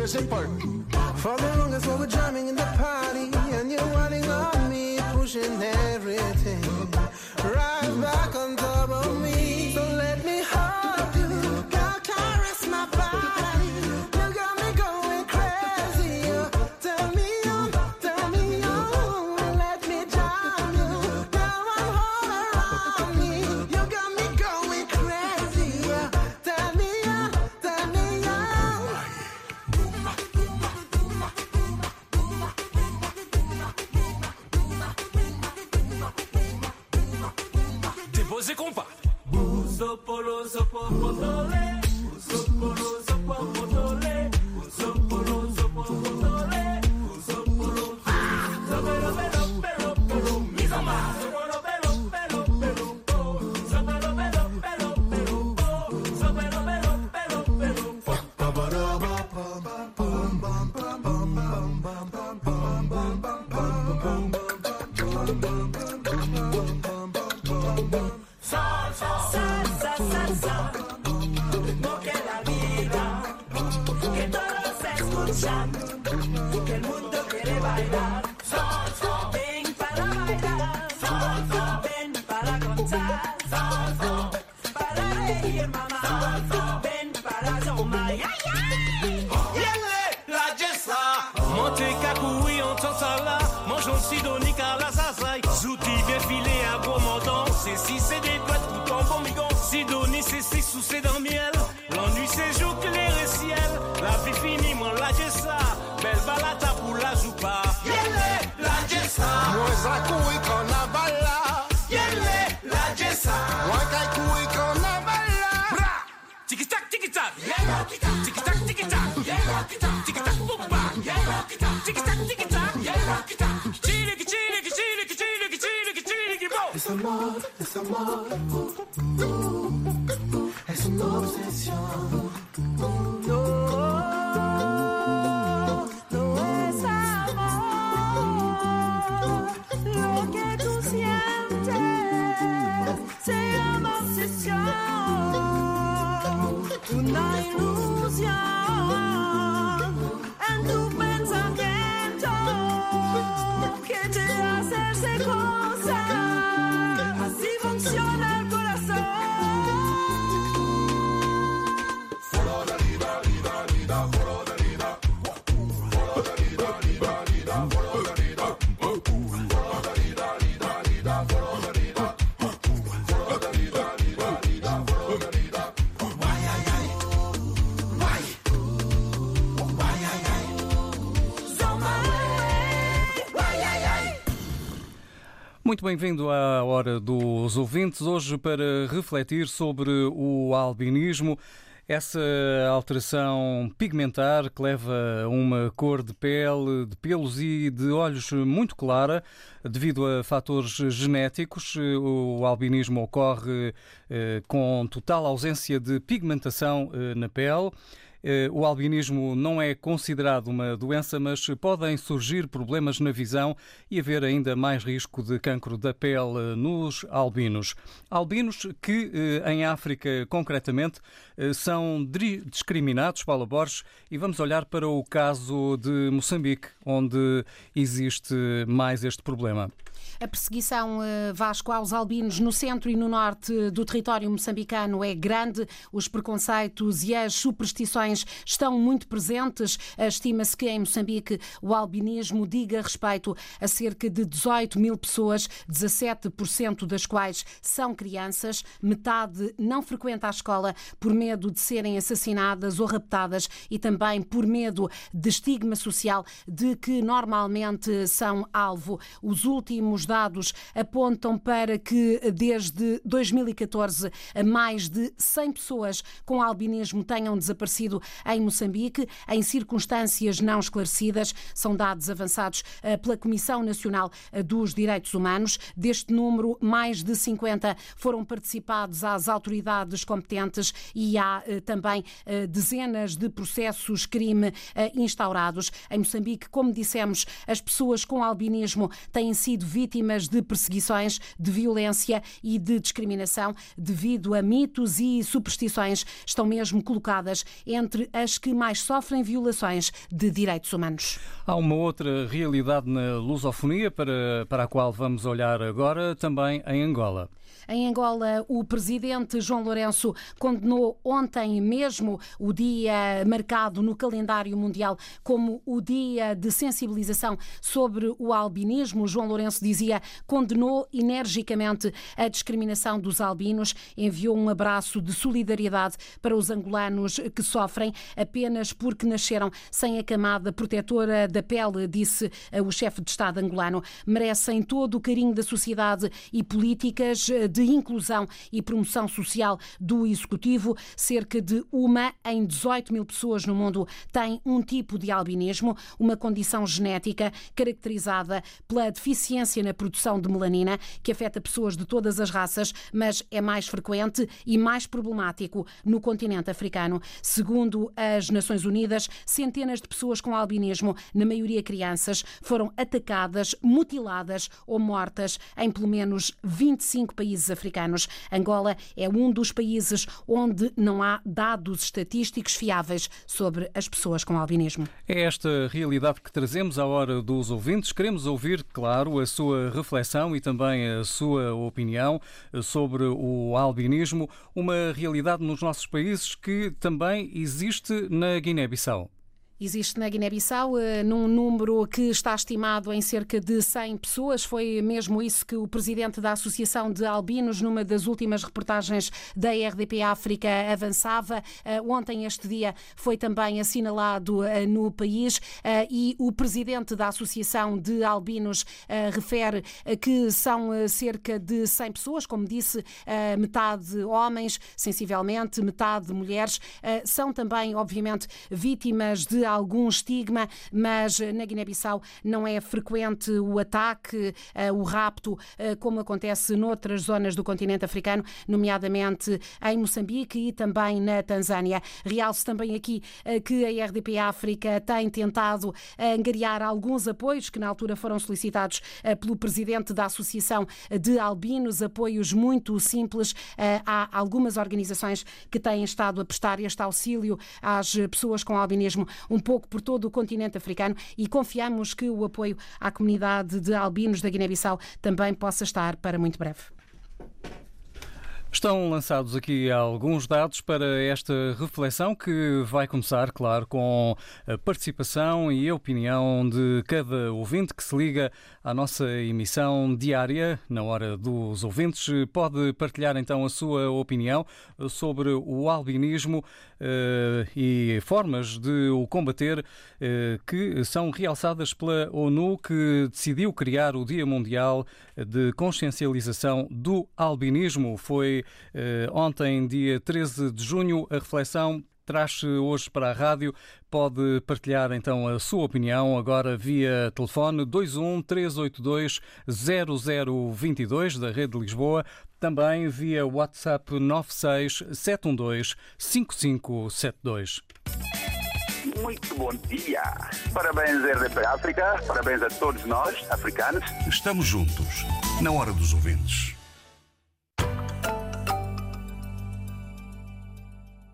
épaules. For the longest while we were jamming in the party And you're whining on me, pushing everything Right back on top of me So a lot, it's a lot. Muito bem-vindo à Hora dos Ouvintes, hoje para refletir sobre o albinismo, essa alteração pigmentar que leva a uma cor de pele, de pelos e de olhos muito clara, devido a fatores genéticos. O albinismo ocorre eh, com total ausência de pigmentação eh, na pele. Eh, O albinismo não é considerado uma doença, mas podem surgir problemas na visão e haver ainda mais risco de cancro da pele nos albinos. Albinos que, eh, em África concretamente, são dri- discriminados, Paula Borges, e vamos olhar para o caso de Moçambique, onde existe mais este problema. A perseguição eh, Vasco aos albinos no centro e no norte do território moçambicano é grande. Os preconceitos e as superstições estão muito presentes. Estima-se que em Moçambique o albinismo diga respeito a cerca de 18 mil pessoas, 17% das quais são crianças. Metade não frequenta a escola por medo de serem assassinadas ou raptadas e também por medo de estigma social de que normalmente são alvo. Os últimos dados apontam para que desde 2014 mais de 100 pessoas com albinismo tenham desaparecido em Moçambique em circunstâncias não esclarecidas. São dados avançados eh, pela Comissão Nacional eh, dos Direitos Humanos. Deste número, mais de 50 foram participados às autoridades competentes e há eh, também eh, dezenas de processos crime eh, instaurados. Em Moçambique, como dissemos, as pessoas com albinismo têm sido vítimas de perseguições, de violência e de discriminação devido a mitos e superstições. Estão mesmo colocadas entre as que mais sofrem violações de direitos humanos. Há uma outra realidade na lusofonia para, para a qual vamos olhar agora, também em Angola. Em Angola, o presidente João Lourenço condenou ontem mesmo o dia marcado no calendário mundial como o dia de sensibilização sobre o albinismo. João Lourenço dizia condenou energicamente a discriminação dos albinos, enviou um abraço de solidariedade para os angolanos que sofrem apenas porque nasceram sem a camada protetora da pele, disse o chefe de Estado angolano. Merecem todo o carinho da sociedade e políticas de inclusão e promoção social do Executivo. Cerca de uma em 18 mil pessoas no mundo tem um tipo de albinismo, uma condição genética caracterizada pela deficiência na produção de melanina, que afeta pessoas de todas as raças, mas é mais frequente e mais problemático no continente africano. Segundo as Nações Unidas, centenas de pessoas com albinismo, na maioria crianças, foram atacadas, mutiladas ou mortas em pelo menos 25 países africanos. Angola é um dos países onde não há dados estatísticos fiáveis sobre as pessoas com albinismo. É esta realidade que trazemos à hora dos ouvintes. Queremos ouvir, claro, a sua reflexão e também a sua opinião sobre o albinismo, uma realidade nos nossos países que também existe na Guiné-Bissau. Existe na Guiné-Bissau eh, num número que está estimado em cerca de 100 pessoas. Foi mesmo isso que o presidente da Associação de Albinos, numa das últimas reportagens da RDP África, avançava. Eh, Ontem, este dia, foi também assinalado eh, no país e o presidente da Associação de Albinos refere que são cerca de 100 pessoas, como disse, metade homens, sensivelmente, metade mulheres. São também, obviamente, vítimas de algum estigma, mas na Guiné-Bissau não é frequente o ataque, eh, o rapto, eh, como acontece noutras zonas do continente africano, nomeadamente em Moçambique e também na Tanzânia. Realce também aqui eh, que a RDP África tem tentado angariar alguns apoios que na altura foram solicitados eh, pelo presidente da Associação de Albinos, apoios muito simples. Eh, Há algumas organizações que têm estado a prestar este auxílio às pessoas com albinismo um pouco por todo o continente africano e confiamos que o apoio à comunidade de albinos da Guiné-Bissau também possa estar para muito breve. Estão lançados aqui alguns dados para esta reflexão que vai começar, claro, com a participação e a opinião de cada ouvinte que se liga à nossa emissão diária na hora dos ouvintes. Pode partilhar então a sua opinião sobre o albinismo e formas de o combater eh, que são realçadas pela ONU, que decidiu criar o Dia Mundial de Consciencialização do Albinismo. Foi eh, ontem, dia 13 de junho, a reflexão traz hoje para a rádio. Pode partilhar então a sua opinião agora via telefone 21 382 0022 da Rede de Lisboa, também via WhatsApp 96 712 5572. Muito bom dia. Parabéns, RDP África. Parabéns a todos nós, africanos. Estamos juntos, na hora dos ouvintes.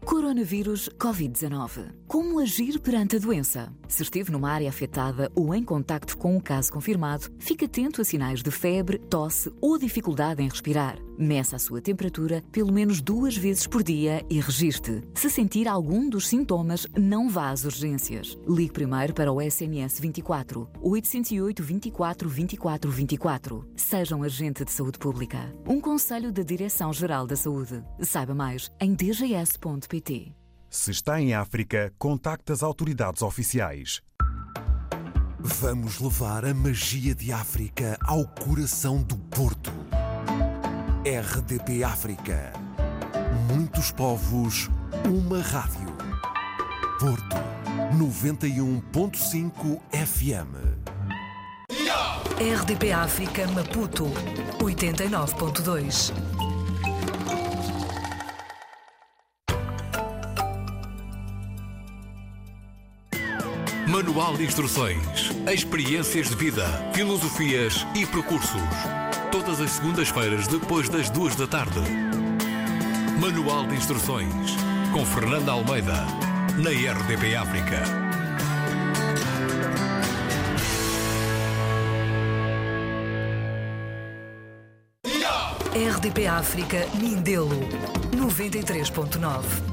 Coronavírus Covid-19. Como agir perante a doença? Se esteve numa área afetada ou em contacto com um caso confirmado, fique atento a sinais de febre, tosse ou dificuldade em respirar. Meça a sua temperatura pelo menos duas vezes por dia e registre. Se sentir algum dos sintomas, não vá às urgências. Ligue primeiro para o SNS 24 808 24 24 24. Seja um agente de saúde pública. Um conselho da Direção-Geral da Saúde. Saiba mais em dgs.pt. Se está em África, contacte as autoridades oficiais. Vamos levar a magia de África ao coração do Porto. RDP África. Muitos povos, uma rádio. Porto 91.5 FM. RDP África Maputo 89.2. Manual de Instruções, Experiências de Vida, Filosofias e Percursos. Todas as segundas-feiras, depois das duas da tarde. Manual de Instruções, com Fernanda Almeida, na RDP África. RDP África Mindelo 93.9.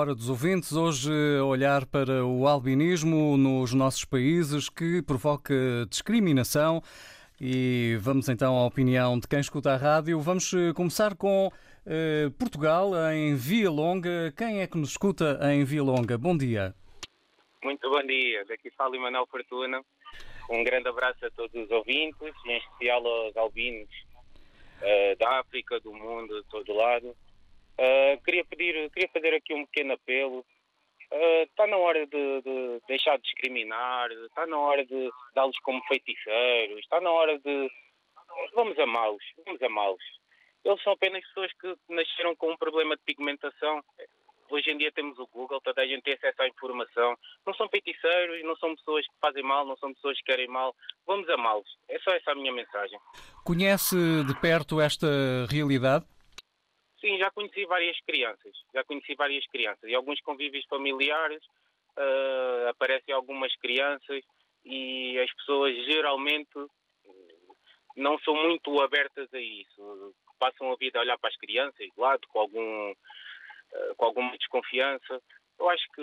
Hora dos Ouvintes. Hoje olhar para o albinismo nos nossos países que provoca discriminação. E vamos então à opinião de quem escuta a rádio. Vamos eh, começar com eh, Portugal, em Via Longa. Quem é que nos escuta em Via Longa? Bom dia. Muito bom dia. Daqui fala Emanuel Fortuna. Um grande abraço a todos os ouvintes, em especial aos albinos uh, da África, do mundo, de todo lado. Uh, queria pedir, queria fazer aqui um pequeno apelo. Está na hora de, de, deixar de discriminar, está na hora de dá-los como feiticeiros, está na hora de. Vamos amá-los, vamos amá-los. Eles são apenas pessoas que nasceram com um problema de pigmentação. Hoje em dia temos o Google, toda a gente tem acesso à informação. Não são feiticeiros, não são pessoas que fazem mal, não são pessoas que querem mal. Vamos amá-los. É só essa a minha mensagem. Conhece de perto esta realidade? Sim, já conheci várias crianças. Já conheci várias crianças. E alguns convívios familiares uh, aparecem algumas crianças e as pessoas geralmente não são muito abertas a isso. Passam a vida a olhar para as crianças de lado com algum uh, com alguma desconfiança. Eu acho que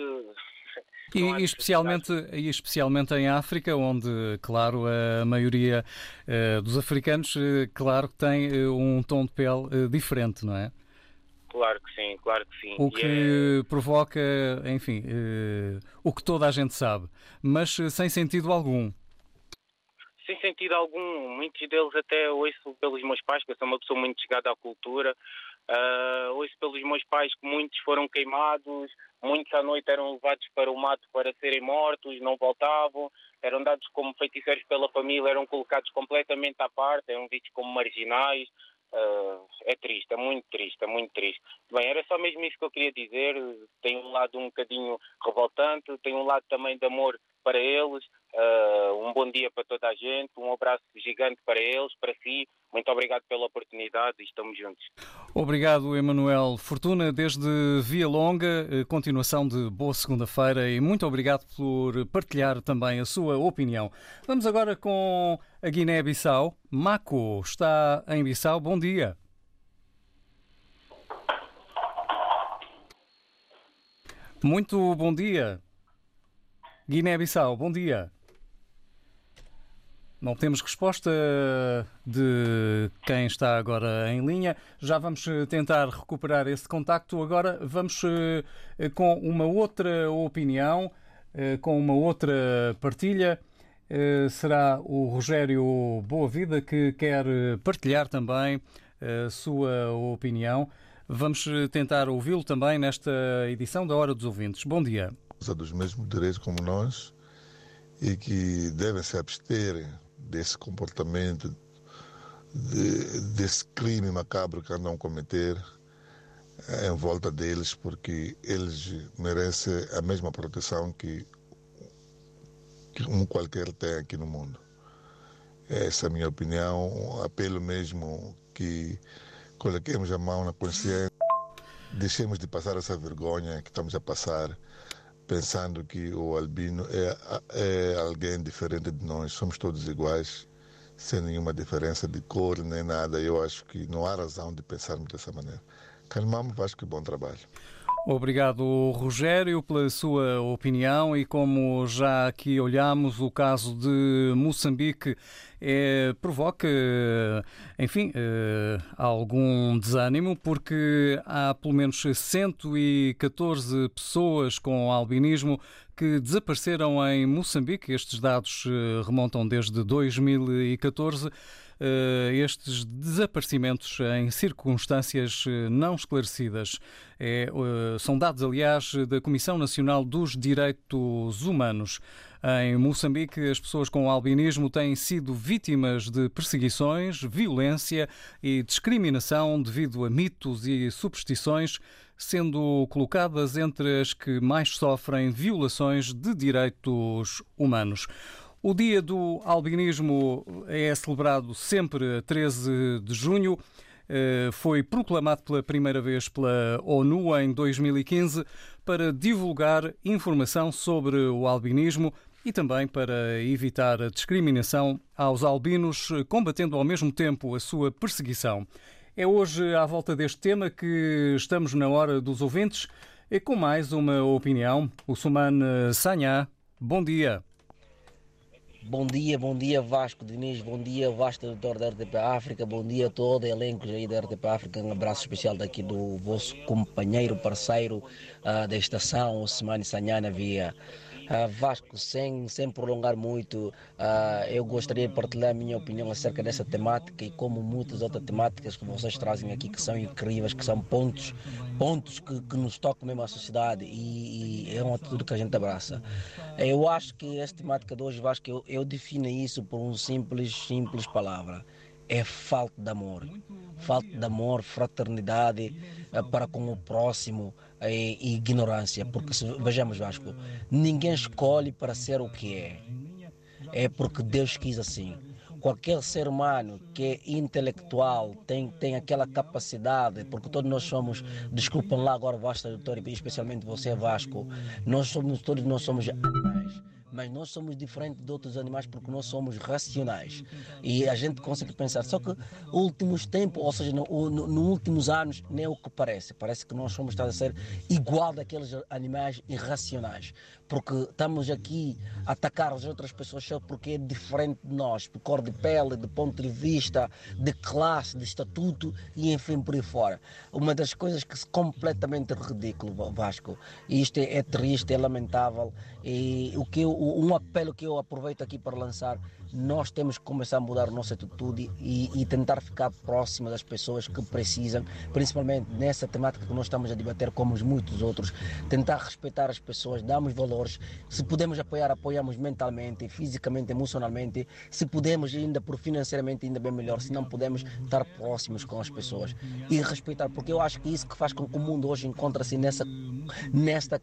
e, e, especialmente, e especialmente em África, onde, claro, a maioria uh, dos africanos, uh, claro, tem uh, um tom de pele diferente, não é? Claro que sim, claro que sim. O que é... provoca, enfim, o que toda a gente sabe, mas sem sentido algum. Sem sentido algum. Muitos deles até ouço pelos meus pais, que eu sou uma pessoa muito chegada à cultura, Uh, ouço pelos meus pais que muitos foram queimados, muitos à noite eram levados para o mato para serem mortos, não voltavam, eram dados como feiticeiros pela família, eram colocados completamente à parte, eram vistos como marginais. Uh, é triste, é muito triste, é muito triste. Bem, era só mesmo isso que eu queria dizer. Tem um lado um bocadinho revoltante, tem um lado também de amor para eles. Uh, um bom dia para toda a gente, um abraço gigante para eles, para si. Muito obrigado pela oportunidade e estamos juntos. Obrigado, Emanuel Fortuna, desde Via Longa. Eh, continuação de boa segunda-feira e muito obrigado por partilhar também a sua opinião. Vamos agora com a Guiné-Bissau. Maco está em Bissau. Bom dia. Muito bom dia. Guiné-Bissau, bom dia. Não temos resposta de quem está agora em linha. Já vamos eh, tentar recuperar esse contacto. Agora vamos eh, com uma outra opinião, eh, com uma outra partilha. Será o Rogério Boa Vida que quer partilhar também a sua opinião. Vamos tentar ouvi-lo também nesta edição da Hora dos Ouvintes. Bom dia. Dos mesmos direitos como nós e que devem se abster desse comportamento, de, desse crime macabro que andam a cometer em volta deles, porque eles merecem a mesma proteção que, que um qualquer tem aqui no mundo. Essa é a minha opinião, um apelo mesmo que coloquemos a mão na consciência, deixemos de passar essa vergonha que estamos a passar pensando que o albino é, é alguém diferente de nós, somos todos iguais, sem nenhuma diferença de cor nem nada. Eu acho que não há razão de pensarmos dessa maneira. Calmamos, acho que bom trabalho. Obrigado, Rogério, pela sua opinião e como já aqui olhamos, o caso de Moçambique é, provoca, enfim, é, algum desânimo, porque há pelo menos 114 pessoas com albinismo que desapareceram em Moçambique. Estes dados eh, remontam desde 2014. Eh, estes desaparecimentos em circunstâncias eh, não esclarecidas. É, eh, são dados, aliás, da Comissão Nacional dos Direitos Humanos. Em Moçambique, as pessoas com albinismo têm sido vítimas de perseguições, violência e discriminação devido a mitos e superstições, sendo colocadas entre as que mais sofrem violações de direitos humanos. O Dia do Albinismo é celebrado sempre a 13 de junho. Eh, foi proclamado pela primeira vez pela ONU em 2015 para divulgar informação sobre o albinismo e também para evitar a discriminação aos albinos, combatendo ao mesmo tempo a sua perseguição. É hoje à volta deste tema que estamos na hora dos ouvintes e com mais uma opinião. O Suman Sanhá, bom dia. Bom dia, bom dia Vasco Diniz, bom dia vasto editor da RTP África, bom dia a todo elenco aí da RTP África, um abraço especial daqui do vosso companheiro, parceiro uh, da estação, Osmani Sanhana Via. Uh, Vasco, sem, sem prolongar muito, uh, eu gostaria de partilhar a minha opinião acerca dessa temática e como muitas outras temáticas que vocês trazem aqui que são incríveis, que são pontos, pontos que, que nos tocam mesmo à sociedade e, e é uma atitude que a gente abraça. Eu acho que esta temática de hoje, Vasco, eu, eu defino isso por um simples, simples palavra. É falta de amor. Falta de amor, fraternidade uh, para com o próximo, e ignorância, porque se, vejamos Vasco, ninguém escolhe para ser o que é, é porque Deus quis assim. Qualquer ser humano que é intelectual tem, tem aquela capacidade, porque todos nós somos, desculpem lá agora, Vasco, doutor, especialmente você, Vasco, nós somos, todos nós somos animais mas nós somos diferentes de outros animais porque nós somos racionais e a gente consegue pensar. Só que últimos tempos, ou seja, nos no, no últimos anos, nem é o que parece. Parece que nós somos a ser igual daqueles animais irracionais porque estamos aqui a atacar as outras pessoas só porque é diferente de nós, por cor de pele, de ponto de vista, de classe, de estatuto e enfim por aí fora. Uma das coisas que é completamente ridículo, Vasco, e isto é, é triste, é lamentável, e o que eu, um apelo que eu aproveito aqui para lançar nós temos que começar a mudar a nossa atitude e, e, tentar ficar próximo das pessoas que precisam, principalmente nessa temática que nós estamos a debater, como os muitos outros, tentar respeitar as pessoas, darmos valores, se podemos apoiar, apoiamos mentalmente, fisicamente, emocionalmente, se podemos ainda por financeiramente ainda bem melhor, se não podemos estar próximos com as pessoas e respeitar, porque eu acho que isso que faz com que o mundo hoje encontre-se nessa nesta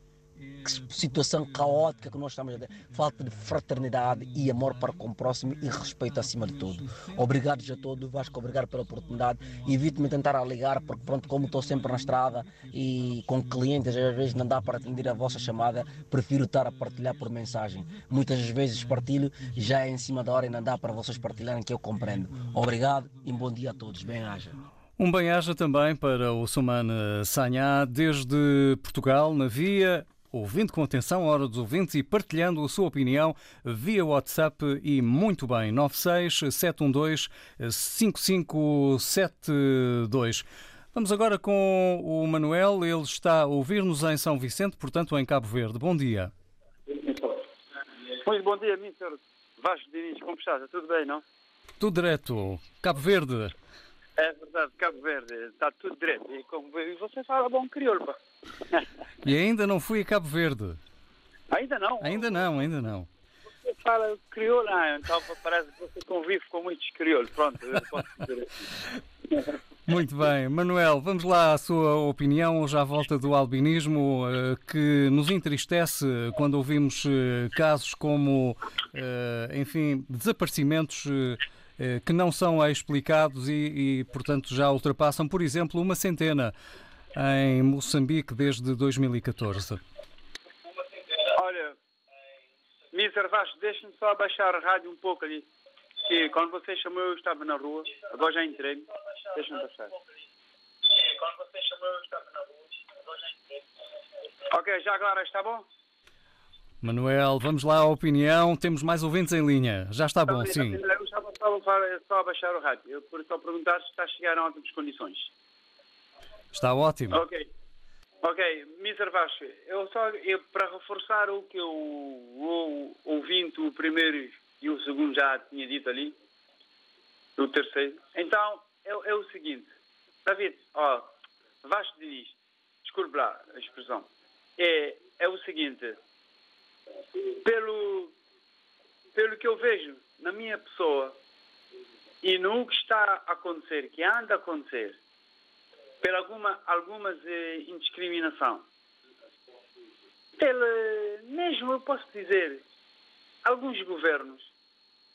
situação caótica que nós estamos a. Falta de fraternidade e amor para com o próximo e respeito acima de tudo. Obrigado a todos, Vasco, obrigado pela oportunidade. Evite-me tentar ligar, porque pronto, como estou sempre na estrada e com clientes, às vezes não dá para atender a vossa chamada, prefiro estar a partilhar por mensagem. Muitas vezes partilho já é em cima da hora e não dá para vocês partilharem que eu compreendo. Obrigado e bom dia a todos. Bem-aja. Um bem-aja também para o Sumane Sanhá, desde Portugal, na via ouvindo com atenção a hora dos ouvintes e partilhando a sua opinião via WhatsApp e muito bem, 96712-5572. Vamos agora com o Manuel, ele está a ouvir-nos em São Vicente, portanto em Cabo Verde. Bom dia. Muito bom dia, Mr. Vasco Diniz, como estás? Tudo bem, não? Tudo direto. Cabo Verde. É verdade, Cabo Verde, está tudo direto. E como você fala bom crioulo, pá. E ainda não fui a Cabo Verde. Ainda não? Ainda não, ainda não. Você fala crioulo, ah, então parece que você convive com muitos crioulos. Pronto, eu posso dizer. Muito bem. Manuel, vamos lá à sua opinião já à volta do albinismo, eh, que nos entristece quando ouvimos eh, casos como, eh, enfim, desaparecimentos que não são explicados e, e, portanto, já ultrapassam, por exemplo, uma centena em Moçambique desde 2014. Olha, Mr. Vasco, deixe-me só abaixar a rádio um pouco ali. Que quando você chamou eu estava na rua, agora já entrei. Deixa-me baixar. Quando você chamou eu estava na rua, agora já entrei. Ok, já agora está bom? Manuel, vamos lá à opinião. Temos mais ouvintes em linha. Já está bom, sim. Eu estava só, a baixar o rádio. Eu por só perguntar se está a chegar em ótimas condições. Está ótimo. Ok. Ok, Mr. Vasco, eu só eu, para reforçar o que o, o ouvinte, o primeiro e o segundo já tinha dito ali, o terceiro. Então, é, é o seguinte, David, ó, Vasco Diniz, desculpe lá a expressão, é, é o seguinte, pelo, pelo que eu vejo na minha pessoa e no que está a acontecer, que anda a acontecer, pela alguma algumas eh, indiscriminação. Ele, mesmo eu posso dizer, alguns governos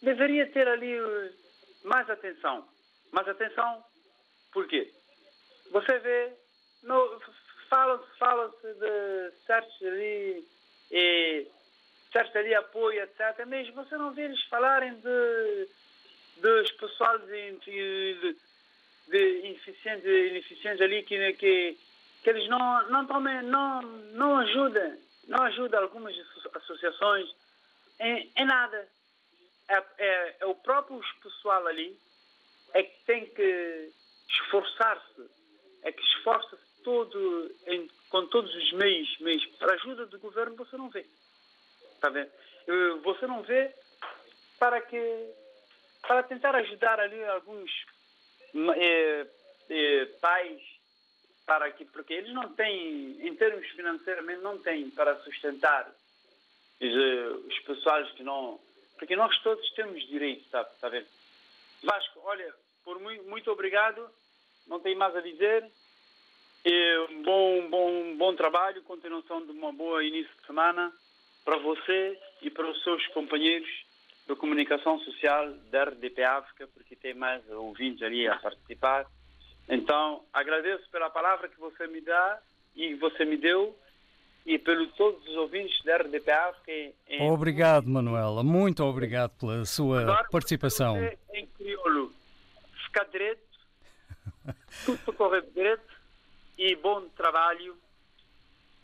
deveria ter ali eh, mais atenção. Mais atenção, por quê? Você vê, fala-se fala de certos ali, e, certos ali apoio, etc. Mesmo você não vê eles falarem de dos pessoal de, de ineficientes, ineficientes ali que, que, que eles não, não, tomem, não, não ajudam, não ajudam algumas associações em, em nada. É, é, é o próprio pessoal ali é que tem que esforçar-se, é que esforça-se todo, em, com todos os meios, meios. Para ajuda do governo você não vê. Está vendo? Você não vê para que para tentar ajudar ali alguns eh, eh, pais para que porque eles não têm em termos financeiramente não têm para sustentar os, eh, os pessoais que não porque nós todos temos direito está tá vendo? Vasco olha por muito, muito obrigado não tenho mais a dizer. Um bom bom bom trabalho continuação de uma boa início de semana para você e para os seus companheiros da comunicação social da RDP África, porque tem mais ouvintes ali a participar. Então, agradeço pela palavra que você me dá e você me deu e pelo todos os ouvintes da RDP África. Em... Obrigado, Manuela. Muito obrigado pela sua participação. Em crioulo, ficar direito, tudo correr direito e bom trabalho.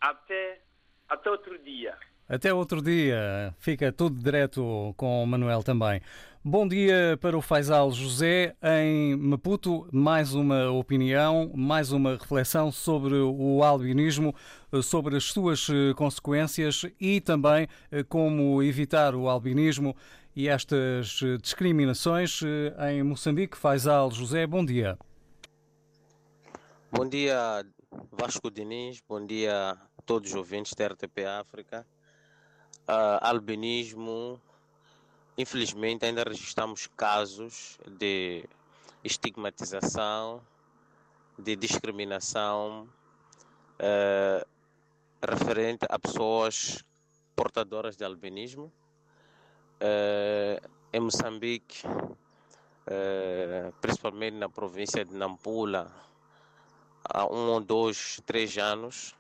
Até, até outro dia. Até outro dia. Fica tudo direto com o Manuel também. Bom dia para o Faisal José em Maputo. Mais uma opinião, mais uma reflexão sobre o albinismo, sobre as suas consequências e também como evitar o albinismo e estas discriminações em Moçambique. Faisal José, bom dia. Bom dia, Vasco Diniz. Bom dia a todos os ouvintes da RTP África uh, albinismo, infelizmente ainda registramos casos de estigmatização, de discriminação uh, referente a pessoas portadoras de albinismo. Uh, em Moçambique, principalmente na província de Nampula, há um dois, três anos,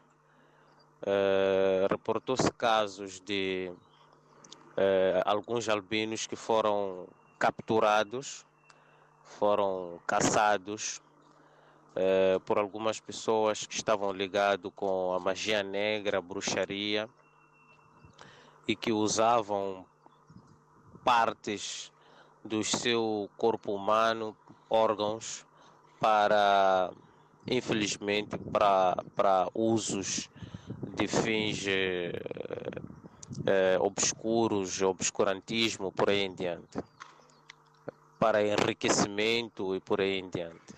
Uh, reportou-se casos de uh, alguns albinos que foram capturados, foram caçados uh, por algumas pessoas que estavam ligados com a magia negra, a bruxaria e que usavam partes do seu corpo humano, órgãos, para, infelizmente, para, para usos de fins eh, eh, obscuros, obscurantismo, por aí em diante, para enriquecimento e por aí em diante.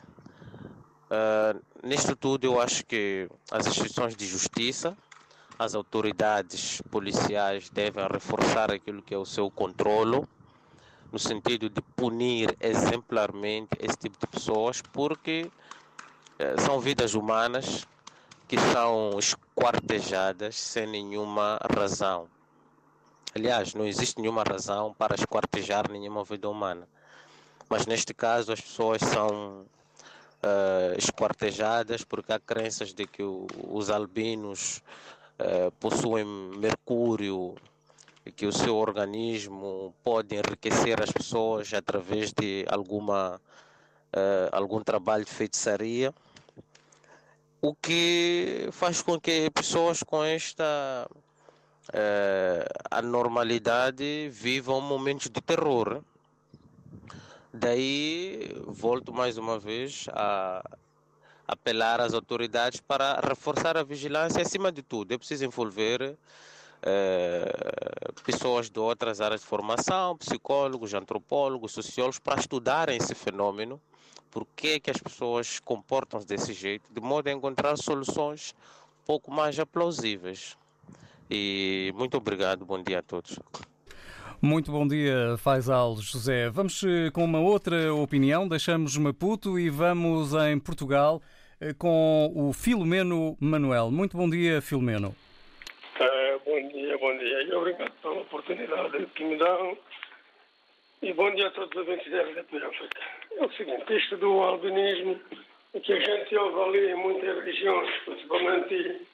Uh, nisto tudo, eu acho que as instituições de justiça, as autoridades policiais devem reforçar aquilo que é o seu controlo, no sentido de punir exemplarmente esse tipo de pessoas, porque são vidas humanas que são esquartejadas sem nenhuma razão. Aliás, não existe nenhuma razão para esquartejar nenhuma vida humana. Mas neste caso, as pessoas são uh, esquartejadas porque há crenças de que o, os albinos uh, possuem mercúrio e que o seu organismo pode enriquecer as pessoas através de alguma, uh, algum trabalho de feitiçaria o que faz com que pessoas com esta é, anormalidade vivam momentos de terror. Daí volto mais uma vez a apelar às autoridades para reforçar a vigilância acima de tudo. É preciso envolver é, pessoas de outras áreas de formação, psicólogos, antropólogos, sociólogos, para estudarem esse fenômeno por que, que as pessoas comportam-se desse jeito, de modo a encontrar soluções um pouco mais aplausíveis. E muito obrigado, bom dia a todos. Muito bom dia, Faisal José. Vamos eh, com uma outra opinião, deixamos Maputo e vamos em Portugal eh, com o Filomeno Manuel. Muito bom dia, Filomeno. Uh, bom dia, bom dia e obrigado pela oportunidade que me dão e bom dia a todos os ouvintes da RDP África. É o seguinte, isto do albinismo, que a gente ouve ali em muitas regiões, principalmente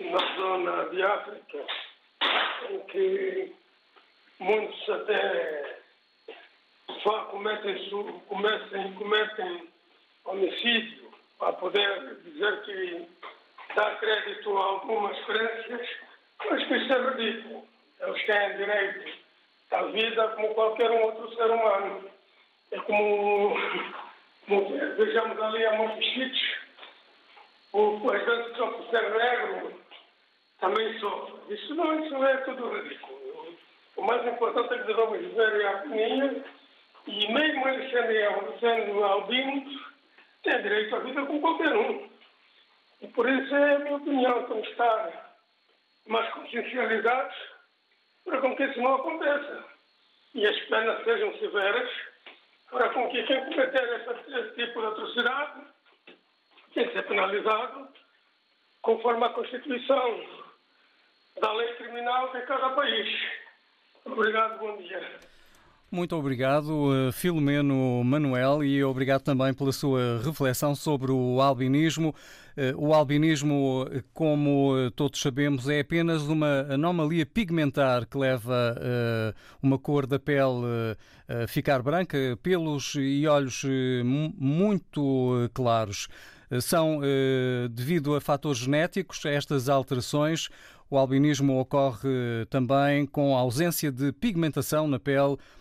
na zona de África, em que muitos até cometem, cometem, cometem homicídio, para poder dizer que dá crédito a algumas crenças, mas que isso é ridículo. Eles têm direito à vida como qualquer um outro ser humano. É como, como vejamos ali a muitos o, às vezes só ser negro também sofre. Isso não, isso é tudo ridículo. O mais importante é que devemos viver a harmonia e mesmo eles sendo, sendo albinos, têm direito à vida como qualquer um. E por isso é a minha opinião, que estar mais consciencializados para com que isso não aconteça. E as penas sejam severas para com que quem cometer esse, tipo de atrocidade tem que ser penalizado conforme a Constituição da lei criminal de cada país. Obrigado, bom dia. Muito obrigado, eh, Filomeno Manuel, e obrigado também pela sua reflexão sobre o albinismo. Eh, o albinismo, eh, como todos sabemos, é apenas uma anomalia pigmentar que leva uma cor da pele a ficar branca, pelos e olhos muito claros. São devido a fatores genéticos, estas alterações. O albinismo ocorre também com ausência de pigmentação na pele, eh,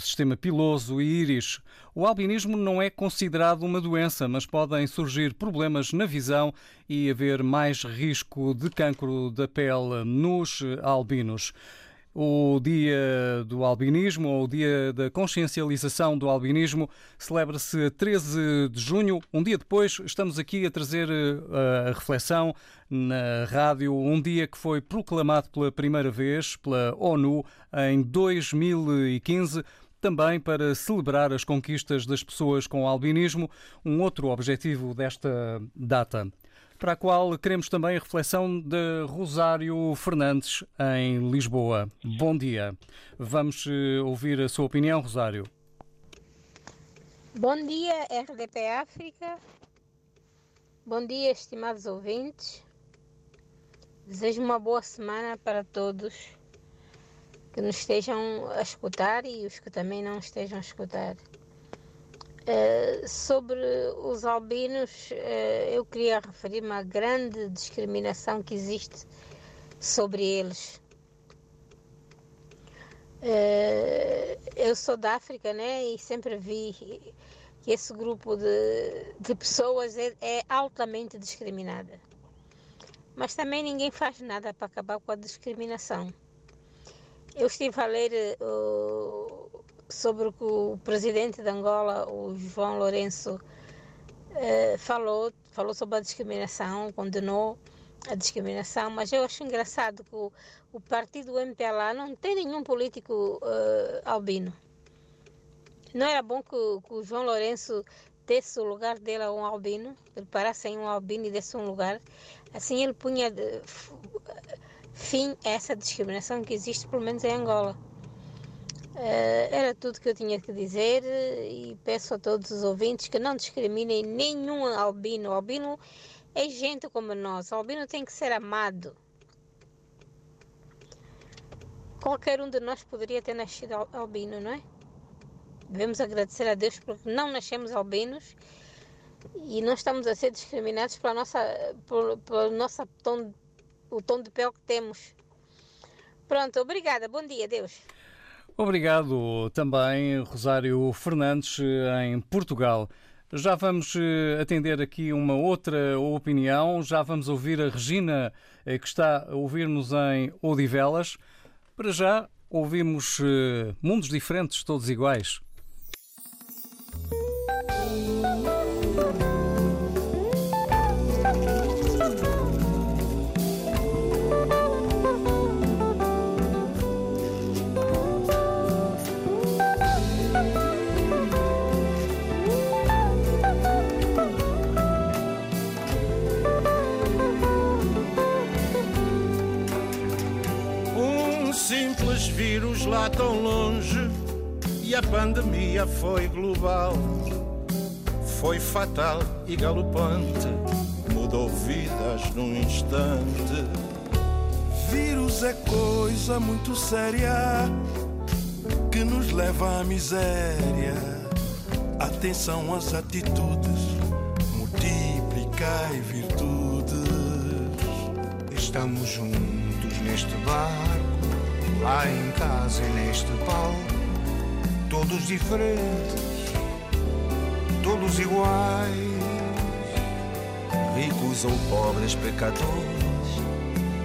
sistema piloso e íris. O albinismo não é considerado uma doença, mas podem surgir problemas na visão e haver mais risco de cancro da pele nos albinos o Dia do Albinismo, ou o Dia da Consciencialização do Albinismo, celebra-se a 13 de junho. Um dia depois, estamos aqui a trazer eh, a reflexão na rádio, um dia que foi proclamado pela primeira vez pela ONU em 2015 também para celebrar as conquistas das pessoas com albinismo, um outro objetivo desta data para a qual queremos também a reflexão de Rosário Fernandes, em Lisboa. Bom dia. Vamos eh, ouvir a sua opinião, Rosário. Bom dia, RDP África. Bom dia, estimados ouvintes. Desejo uma boa semana para todos que nos estejam a escutar e os que também não estejam a escutar. Uh, sobre os albinos, uh, eu queria referir-me à grande discriminação que existe sobre eles. Uh, eu sou da África, né? E sempre vi que esse grupo de, de pessoas é, é altamente discriminada. Mas também ninguém faz nada para acabar com a discriminação. Eu estive a ler sobre o que o presidente de Angola, o João Lourenço, eh, falou, falou sobre a discriminação, condenou a discriminação, mas eu acho engraçado que o, o partido MPLA não tem nenhum político eh, albino. Não era bom que, que, o João Lourenço desse o lugar dele a um albino, ele parasse em um albino e desse um lugar, assim ele punha de, fim a essa discriminação que existe, pelo menos em Angola. Uh, era tudo que eu tinha que dizer e peço a todos os ouvintes que não discriminem nenhum albino. O albino é gente como nós. O albino tem que ser amado. Qualquer um de nós poderia ter nascido albino, não é? Devemos agradecer a Deus porque não nascemos albinos e não estamos a ser discriminados pela nossa, por, pela nossa tom, o tom de pele que temos. Pronto, obrigada. Bom dia, Deus. Obrigado também, Rosário Fernandes, em Portugal. Já vamos eh, atender aqui uma outra opinião. Já vamos ouvir a Regina, eh, que está a ouvir-nos em Odivelas. Para já, ouvimos eh, mundos diferentes, todos iguais. Lá tão longe e a pandemia foi global. Foi fatal e galopante, mudou vidas num instante. Vírus é coisa muito séria que nos leva à miséria. Atenção às atitudes multiplicai virtudes. Estamos juntos neste barco, lá em casa e neste palco, todos diferentes, todos iguais, ricos ou pobres pecadores,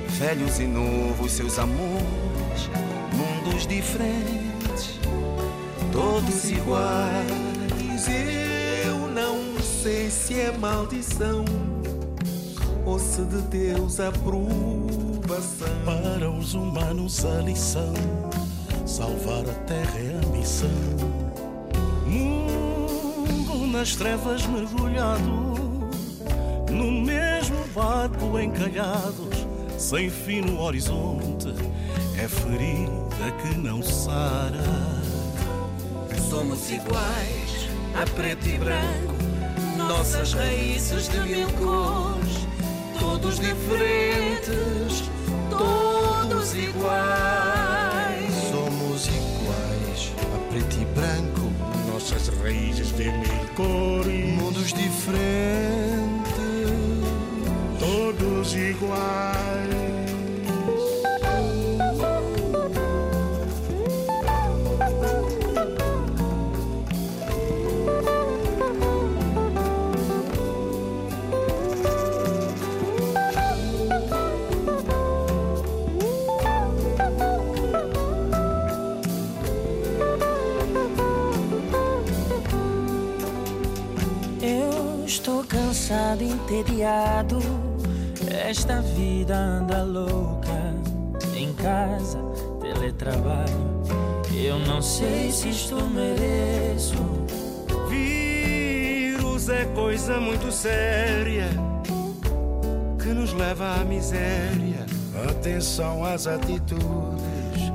velhos e novos seus amores, mundos diferentes, todos iguais. Eu não sei se é maldição ou se de Deus aprovação. Para os humanos a lição, salvar a terra é a missão. Mundo nas trevas mergulhado, no mesmo barco encalhados, sem fim no horizonte, é ferida que não sara. Somos iguais, a preto e branco, nossas raízes de mil cores, todos diferentes, todos iguais. Somos iguais, a preto e branco, nossas raízes de mil cores, mundos diferentes, todos iguais. Cansado, entediado. Esta vida anda louca. Em casa, teletrabalho. Eu não sei se isto mereço. Vírus é coisa muito séria que nos leva à miséria. Atenção às atitudes,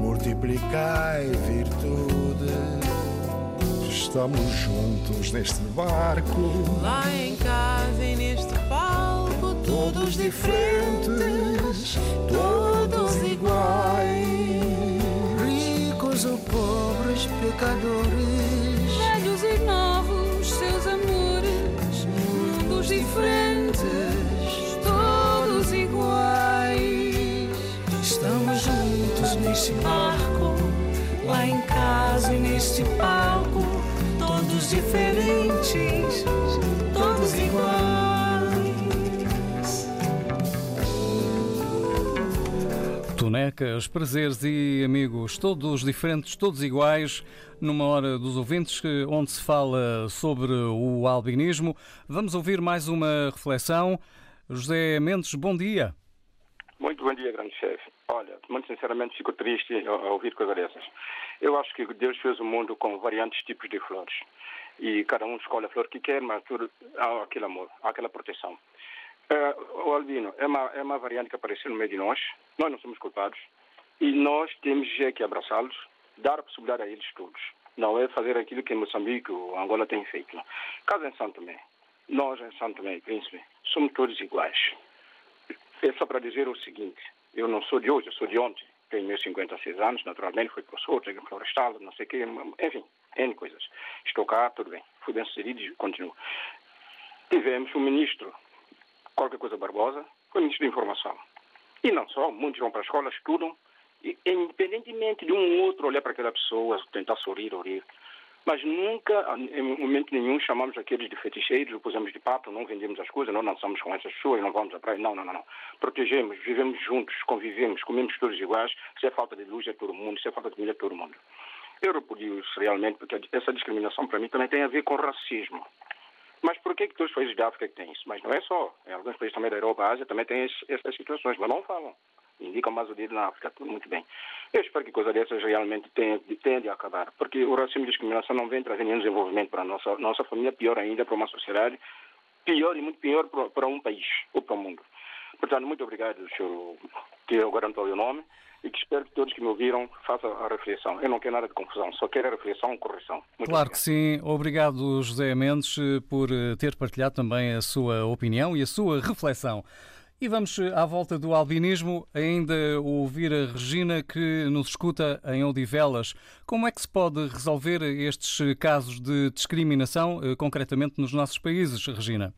multiplicai virtudes. Estamos juntos neste barco, Lá em casa e neste palco, todos diferentes, todos iguais. ricos ou pobres pecadores. Velhos e novos, seus amores, mundos diferentes, todos iguais. Estamos juntos neste barco, lá em casa e neste palco, todos diferentes, todos iguais. Tonecas, prazeres e amigos, todos diferentes, todos iguais, numa hora dos ouvintes, onde se fala sobre o albinismo. Vamos ouvir mais uma reflexão. José Mendes, bom dia. Muito bom dia, grande chefe. Olha, muito sinceramente fico triste ao, ao ouvir coisas dessas. Eu acho que Deus fez o mundo com variantes tipos de flores. E cada um escolhe a flor que quer, mas tudo há aquele amor, há aquela proteção. Eh, o albino é uma, é uma variante que apareceu no meio de nós. Nós não somos culpados. E nós temos é que abraçá-los, dar a possibilidade a eles todos. Não é fazer aquilo que Moçambique ou Angola tem feito. Caso em Santo Tomé, nós em Santo Tomé e Príncipe, somos todos iguais. É só para dizer o seguinte, eu não sou de hoje, eu sou de ontem. Tenho meus 56 anos, naturalmente, fui professor, tenho florestal, não sei o quê, enfim, N coisas. Estou cá, tudo bem. Fui bem sucedido e continuo. Tivemos um ministro, qualquer coisa Barbosa, foi ministro de informação. E não só, muitos vão para a escola, estudam, e independentemente de um ou outro olhar para aquela pessoa, tentar sorrir ou rir, mas nunca, em momento nenhum, chamamos aqueles de feticheiros, ou pusemos de papo, não vendemos as coisas, não dançamos com essas pessoas, não vamos à praia. Não, não, não, não. Protegemos, vivemos juntos, convivemos, comemos todos iguais. Se é falta de luz, é todo mundo. Se é falta de comida, é todo mundo. Eu repudio isso realmente, porque essa discriminação, para mim, também tem a ver com racismo. Mas por que, que todos os países da África têm isso? Mas não é só. Em alguns países também da Europa, Ásia, também tem essas situações, mas não falam. Indicam mais o dedo na África, tudo muito bem. Eu espero que coisa dessas realmente tenha, tenha de acabar, porque o racismo e a discriminação não vem trazer nenhum desenvolvimento para a nossa, nossa família, pior ainda para uma sociedade, pior e muito pior para, para um país ou para o mundo. Portanto, muito obrigado, senhor, que eu estou o nome, e que espero que todos que me ouviram façam a reflexão. Eu não quero nada de confusão, só quero a reflexão e correção. Muito Claro que sim. Obrigado, José Mendes, por eh, ter partilhado também a sua opinião e a sua reflexão. E vamos eh, à volta do albinismo, ainda ouvir a Regina que nos escuta em Odivelas. Como é que se pode resolver estes casos de discriminação, eh, concretamente nos nossos países, Regina?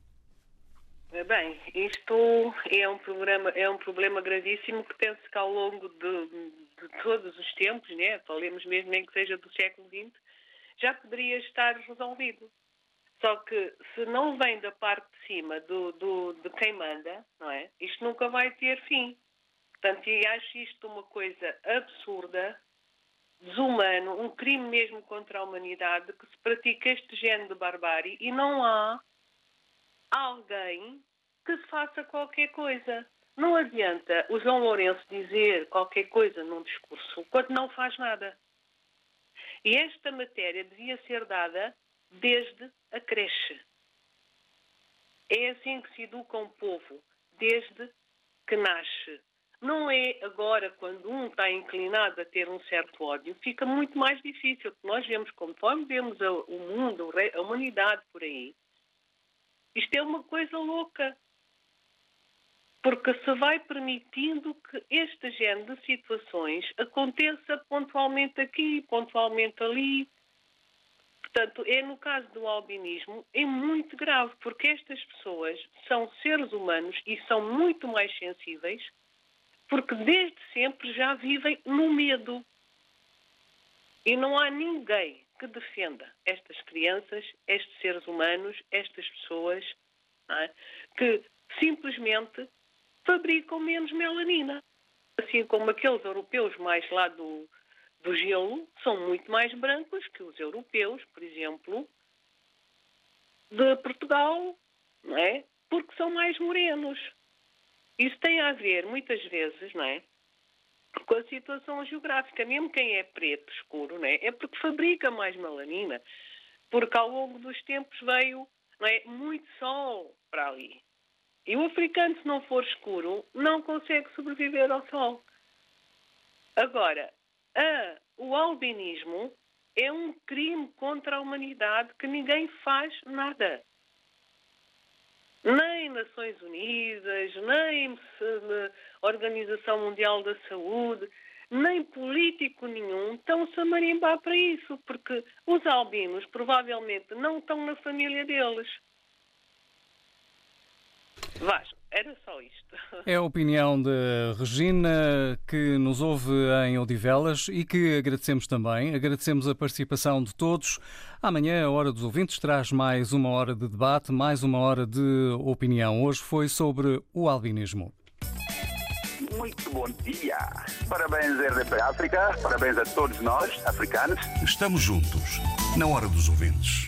Bem, isto é um, programa, é um problema gravíssimo que penso que ao longo de, de todos os tempos, né, falemos mesmo nem que seja do século XX, já poderia estar resolvido. Só que se não vem da parte de cima do, do, de quem manda, não é? Isto nunca vai ter fim. Portanto, e acho isto uma coisa absurda, desumano, um crime mesmo contra a humanidade, que se pratica este género de barbárie e não há alguém que se faça qualquer coisa. Não adianta o João Lourenço dizer qualquer coisa num discurso quando não faz nada. E esta matéria devia ser dada desde a creche. É assim que se educa um povo, desde que nasce. Não é agora, quando um está inclinado a ter um certo ódio, fica muito mais difícil. Nós vemos, conforme vemos o mundo, a humanidade por aí, isto é uma coisa louca. Porque se vai permitindo que este género de situações aconteça pontualmente aqui, pontualmente ali. Portanto, é no caso do albinismo, é muito grave, porque estas pessoas são seres humanos e são muito mais sensíveis porque desde sempre já vivem no medo. E não há ninguém que defenda estas crianças, estes seres humanos, estas pessoas, é? que simplesmente fabricam menos melanina. Assim como aqueles europeus mais lá do, do gelo são muito mais brancos que os europeus, por exemplo, de Portugal, não é? Porque são mais morenos. Isso tem a ver, muitas vezes, não é? Com a situação geográfica. Mesmo quem é preto escuro, não é? Porque fabrica mais melanina. Porque ao longo dos tempos veio é, muito sol para ali. E o africano, se não for escuro, não consegue sobreviver ao sol. Agora, a, o albinismo é um crime contra a humanidade que ninguém faz nada nem Nações Unidas, nem Organização Mundial da Saúde, nem político nenhum estão-se a marimbar para isso, porque os albinos provavelmente não estão na família deles. Vasco, era só isto. É a opinião de Regina, que nos ouve em Odivelas e que agradecemos também. Agradecemos a participação de todos. Amanhã, a Hora dos Ouvintes traz mais uma hora de debate, mais uma hora de opinião. Hoje foi sobre o albinismo. Muito bom dia. Parabéns, RDP África. Parabéns a todos nós, africanos. Estamos juntos, na Hora dos Ouvintes.